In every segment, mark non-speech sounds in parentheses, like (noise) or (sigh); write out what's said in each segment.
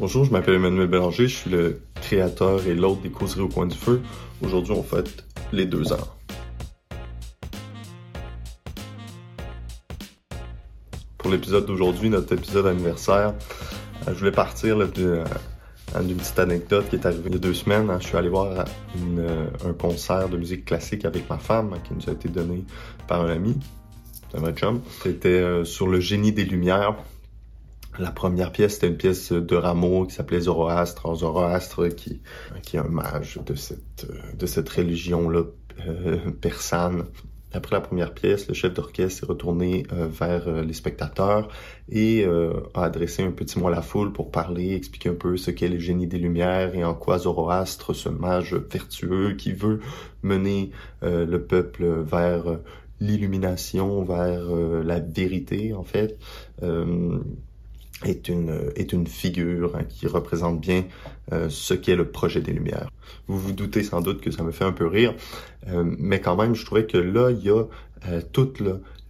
Bonjour, je m'appelle Emmanuel Bélanger, je suis le créateur et l'hôte des causeries au coin du feu. Aujourd'hui, on fête les deux ans. Pour l'épisode d'aujourd'hui, notre épisode anniversaire, euh, je voulais partir euh, d'une petite anecdote qui est arrivée il y a deux semaines. Je suis allé voir euh, un concert de musique classique avec ma femme qui nous a été donné par un ami, un. C'était sur le génie des Lumières la première pièce, c'était une pièce de Rameau qui s'appelait Zoroastre. Zoroastre qui, qui est un mage de cette, de cette religion-là euh, persane. Après la première pièce, le chef d'orchestre est retourné euh, vers euh, les spectateurs et a adressé un petit mot à la foule pour parler, expliquer un peu ce qu'est le génie des Lumières et en quoi Zoroastre, ce mage vertueux qui veut mener le peuple vers l'illumination, vers la vérité en fait, est une, est une figure hein, qui représente bien euh, ce qu'est le projet des Lumières. Vous vous doutez sans doute que ça me fait un peu rire, euh, mais quand même, je trouvais que là, il y a euh, toute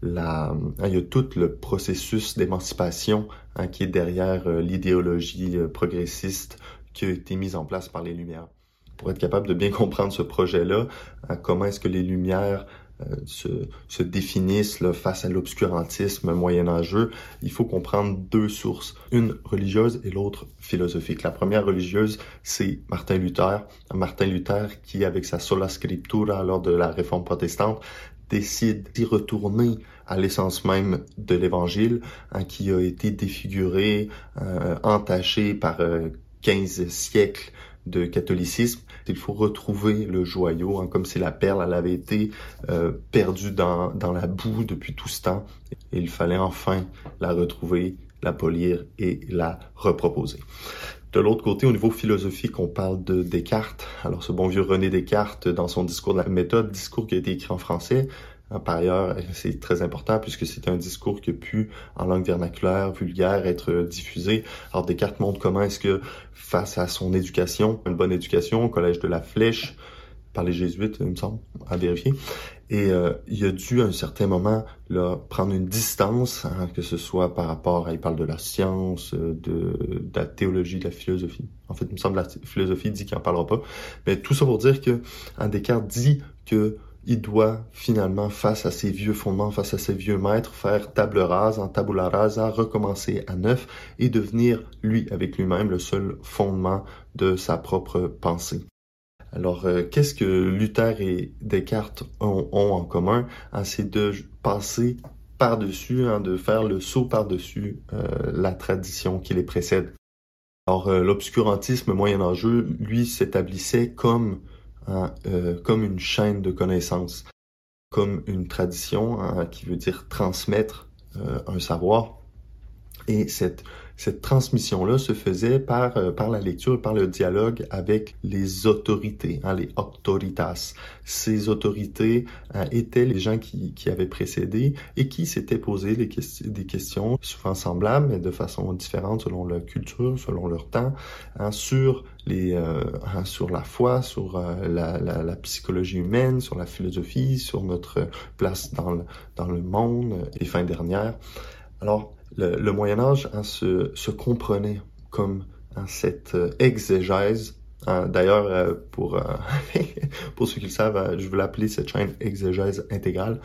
la, hein, il y a tout le processus d'émancipation hein, qui est derrière l'idéologie progressiste qui a été mise en place par les Lumières. Pour être capable de bien (laughs) comprendre ce projet-là, comment est-ce que les Lumières euh, se, se, définissent là, face à l'obscurantisme moyenâgeux, il faut comprendre deux sources, une religieuse et l'autre philosophique. La première religieuse, c'est Martin Luther. Martin Luther qui, avec sa sola scriptura lors de la réforme protestante, décide d'y retourner à l'essence même de l'Évangile, hein, qui a été défiguré, euh, entaché par euh, 15 siècles de catholicisme. Il faut retrouver le joyau, hein, comme si la perle elle avait été euh, perdue dans, dans la boue depuis tout ce temps. Il fallait enfin la retrouver, la polir et la reproposer. De l'autre côté, au niveau philosophique, on parle de Descartes. Alors, ce bon vieux René Descartes, dans son discours de la méthode, discours qui a été écrit en français, par ailleurs, c'est très important puisque c'est un discours qui a pu, en langue vernaculaire, vulgaire, être diffusé. Alors Descartes montre comment est-ce que, face à son éducation, une bonne éducation au collège de la Flèche, par les jésuites, il me semble, à vérifier. Et euh, il a dû à un certain moment là, prendre une distance, hein, que ce soit par rapport à, il parle de la science, de, de, la théologie, de la philosophie. En fait, il me semble que la philosophie dit qu'il n'en parlera pas. Mais tout ça pour dire que hein, Descartes dit que il doit finalement, face à ses vieux fondements, face à ses vieux maîtres, faire table rase, en tabula rasa, recommencer à neuf et devenir, lui, avec lui-même, le seul fondement de sa propre pensée. Alors, euh, qu'est-ce que Luther et Descartes ont, en commun? Hein, c'est de passer par-dessus, hein, de faire le saut par-dessus euh, la tradition qui les précède. Alors, euh, l'obscurantisme moyen-âgeux, lui, s'établissait comme Hein, euh, comme une chaîne de connaissances, comme une tradition hein, qui veut dire transmettre euh, un savoir. Et cette cette transmission-là se faisait par, euh, par la lecture, par le dialogue avec les autorités, hein, les autoritas. Ces autorités euh, étaient les gens qui, qui avaient précédé et qui s'étaient posé des, questions souvent semblables, mais de façon différente selon leur culture, selon leur temps, hein, sur les, euh, hein, sur la foi, sur euh, la, la, la, psychologie humaine, sur la philosophie, sur notre place dans le, dans le monde, les fins dernières. Alors, le, Moyen Âge hein, se, se, comprenait comme hein, cette euh, exégèse. Hein, D'ailleurs, euh, pour euh, (laughs) pour ceux qui le savent, je veux l'appeler cette chaîne exégèse intégrale.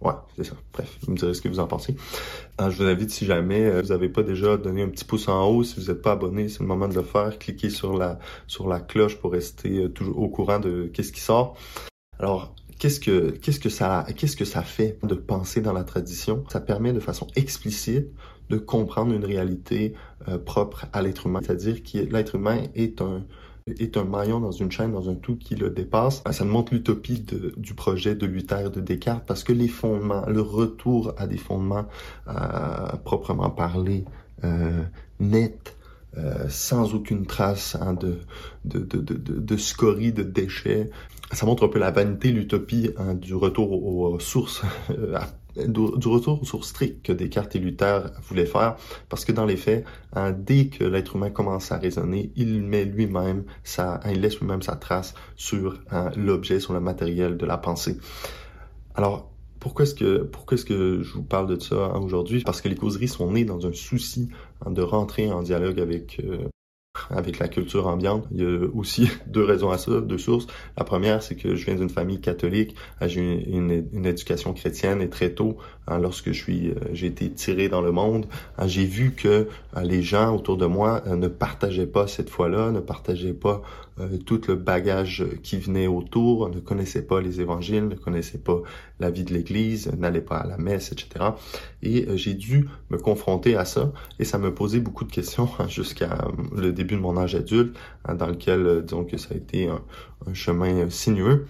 ouais, c'est ça. Bref, vous me direz ce que vous en pensez. je vous invite, si jamais vous n'avez pas déjà donné un petit pouce en haut, si vous n'êtes pas abonné, c'est le moment de le faire. Cliquez sur la sur la cloche pour rester toujours au courant de qu'est-ce qui sort. Alors, Qu'est-ce que, qu'est-ce que ça, qu'est-ce que ça fait de penser dans la tradition? Ça permet de façon explicite de comprendre une réalité euh, propre à l'être humain. C'est-à-dire que l'être humain est un, est un maillon dans une chaîne, dans un tout qui le dépasse. Ça montre l'utopie du projet de Luther de Descartes parce que les fondements, le retour à des fondements euh, proprement parlés, euh, nets, euh, sans aucune trace hein, de, de, de, de, de, scorie, de déchets. Ça montre un peu la vanité, l'utopie hein, du retour aux, sources, euh, du retour aux sources strictes que Descartes et Luther voulaient faire, parce que dans les faits, hein, dès que l'être humain commence à raisonner, il met lui-même sa, il laisse lui-même sa trace sur l'objet, sur le matériel de la pensée. Alors, pourquoi est-ce que pourquoi est-ce que je vous parle de ça hein, aujourd'hui? Parce que les causeries sont nées dans un souci hein, de rentrer en dialogue avec euh, avec la culture ambiante. Il y a aussi (laughs) deux raisons à ça, deux sources. La première, c'est que je viens d'une famille catholique. Euh, j'ai une, une, éducation chrétienne et très tôt, hein, lorsque euh, j'ai été tiré dans le monde, hein, j'ai vu que les gens autour de moi ne partageaient pas cette foi-là, ne partageaient pas euh, tout le bagage qui venait autour, ne connaissait pas les évangiles, ne connaissait pas la vie de l'Église, n'allait pas à la messe, etc. Et euh, j'ai dû me confronter à ça et ça me posait beaucoup de questions hein, jusqu'à euh, le début de mon âge adulte, hein, dans lequel, disons que ça a été un, chemin sinueux.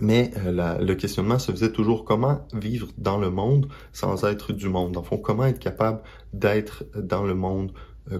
Mais le questionnement se faisait toujours comment vivre dans le monde sans être du monde? En fond, comment être capable d'être dans le monde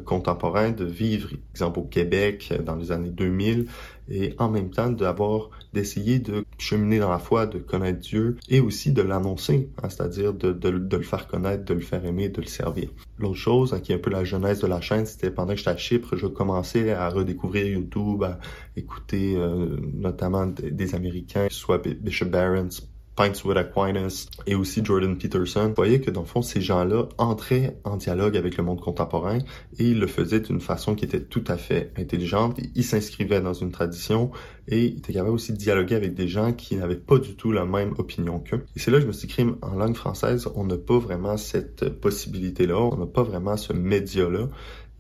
contemporain de vivre, exemple au Québec euh, dans les années 2000, et en même temps d'avoir d'essayer de cheminer dans la foi, de connaître Dieu et aussi de l'annoncer, hein, c'est-à-dire de, le faire connaître, de le faire aimer, de le servir. L'autre chose, hein, qui est un peu la jeunesse de la chaîne, c'était pendant que j'étais à Chypre, je commençais à redécouvrir YouTube, à écouter euh, notamment des, Américains, soit Bishop Barron, Pints Aquinas et aussi Jordan Peterson, vous voyez que dans le fond, ces gens-là entraient en dialogue avec le monde contemporain et ils le faisaient d'une façon qui était tout à fait intelligente. Ils s'inscrivaient dans une tradition et ils étaient capables aussi de dialoguer avec des gens qui n'avaient pas du tout la même opinion qu'eux. Et c'est là que je me suis dit, en langue française, on n'a pas vraiment cette possibilité-là, on n'a pas vraiment ce média-là.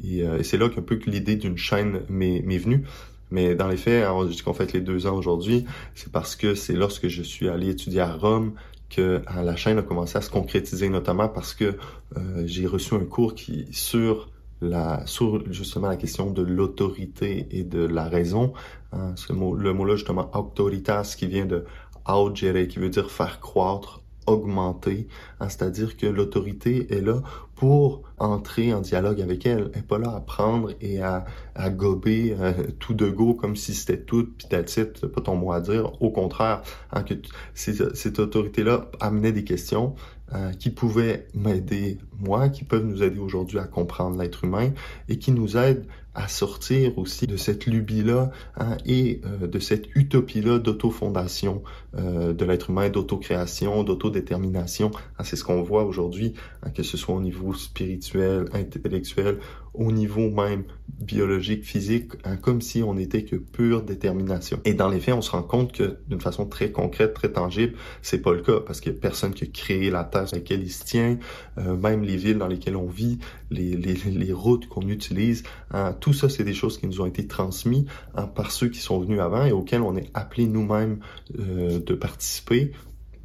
Et, euh, et c'est là qu'un peu que l'idée d'une chaîne m'est venue. Mais dans les faits, on dit qu'on fait les deux ans aujourd'hui, c'est parce que c'est lorsque je suis allé étudier à Rome que euh, la chaîne a commencé à se concrétiser, notamment parce que euh, j'ai reçu un cours qui sur la justement la question de l'autorité et de la raison. Hein, le mot-là justement autoritas qui vient de augere, qui veut dire faire croître, augmenter, hein, c'est-à-dire que l'autorité est là pour entrer en dialogue avec elle. Elle n'est pas là à prendre et à, à gober euh, tout de go comme si c'était tout, puis t'as c'est pas ton mot à dire. Au contraire, hein, que cette autorité-là amenait des questions euh, qui pouvaient m'aider moi, qui peuvent nous aider aujourd'hui à comprendre l'être humain et qui nous aident à sortir aussi de cette lubie-là hein, et euh, de cette utopie-là d'autofondation euh, de l'être humain, d'autocréation, d'autodétermination. Hein, c'est ce qu'on voit aujourd'hui, hein, que ce soit au niveau spirituel, intellectuel, au niveau même biologique, physique, hein, comme si on n'était que pure détermination. Et dans les faits, on se rend compte que d'une façon très concrète, très tangible, c'est pas le cas parce qu'il personne qui a créé la terre sur laquelle il se tient, euh, même les villes dans lesquelles on vit, les, routes qu'on utilise, hein, tout ça, c'est des choses qui nous ont été transmises hein, par ceux qui sont venus avant et auxquels on est appelé nous-mêmes euh, de participer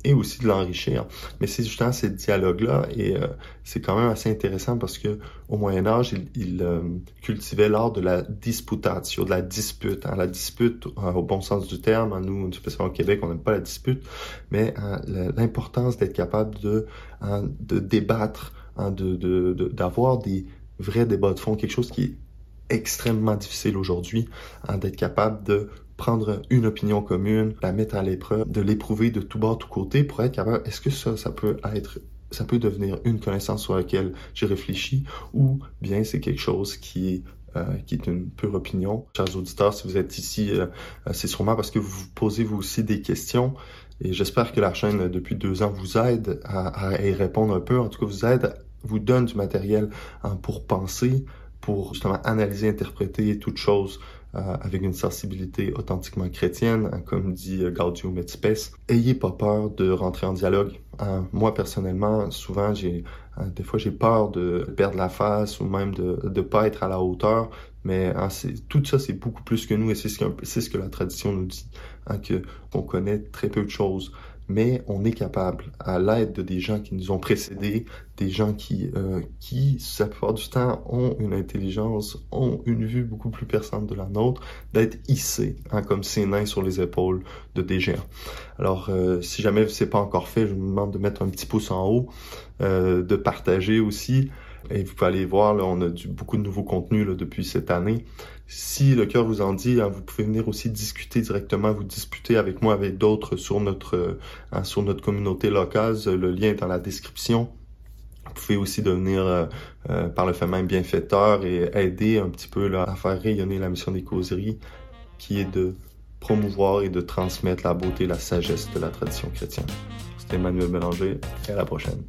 et aussi de l'enrichir. Mais c'est justement ces dialogues-là et euh, c'est quand même assez intéressant parce que au Moyen Âge, il, il euh, cultivait l'art de la disputatio, de la dispute. Hein. La dispute, euh, au bon sens du terme, hein, nous, spécialement au Québec, on n'aime pas la dispute, mais hein, l'importance d'être capable de, de débattre, de d'avoir des vrais débats de fond, quelque chose qui est extrêmement difficile aujourd'hui, d'être capable de prendre une opinion commune, la mettre à l'épreuve, de l'éprouver de tout bord, tout côté pour être capable, est-ce que ça, ça peut être ça peut devenir une connaissance sur laquelle j'ai réfléchi ou bien c'est quelque chose qui est euh, qui est une pure opinion? Chers auditeurs, si vous êtes ici, euh, euh, c'est sûrement parce que vous vous posez vous aussi des questions et j'espère que la chaîne depuis deux ans vous aide à, y répondre un peu. En tout cas, vous aide, vous donne du matériel hein, pour penser, pour justement analyser, interpréter toute chose euh, avec une sensibilité authentiquement chrétienne, hein, comme dit euh, Gaudium et Spes. Ayez pas peur de rentrer en dialogue. Euh, moi personnellement, souvent j'ai des fois j'ai peur de perdre la face ou même de ne pas être à la hauteur, mais hein, tout ça c'est beaucoup plus que nous et c'est ce, que, ce que la tradition nous dit, hein, que on connaît très peu de choses mais on est capable, à l'aide de des gens qui nous ont précédés, des gens qui, euh, qui, la plupart du temps, ont une intelligence, ont une vue beaucoup plus perçante de la nôtre, d'être hissés, hein, comme ces nains sur les épaules de des géants. Alors, euh, si jamais c'est pas encore fait, je vous demande de mettre un petit pouce en haut, euh, de partager aussi. Et vous pouvez aller voir, on a beaucoup de nouveaux contenus depuis cette année. Si le cœur vous en dit, hein, vous pouvez venir aussi discuter directement, vous disputer avec moi, avec d'autres sur notre hein, sur notre communauté locale. Le lien est dans la description. Vous pouvez aussi devenir euh, euh, par le fait même bienfaiteur et aider un petit peu à faire rayonner la mission des causeries, qui est de promouvoir et de transmettre la beauté et la sagesse de la tradition chrétienne. C'était Emmanuel Mélanger et à la prochaine.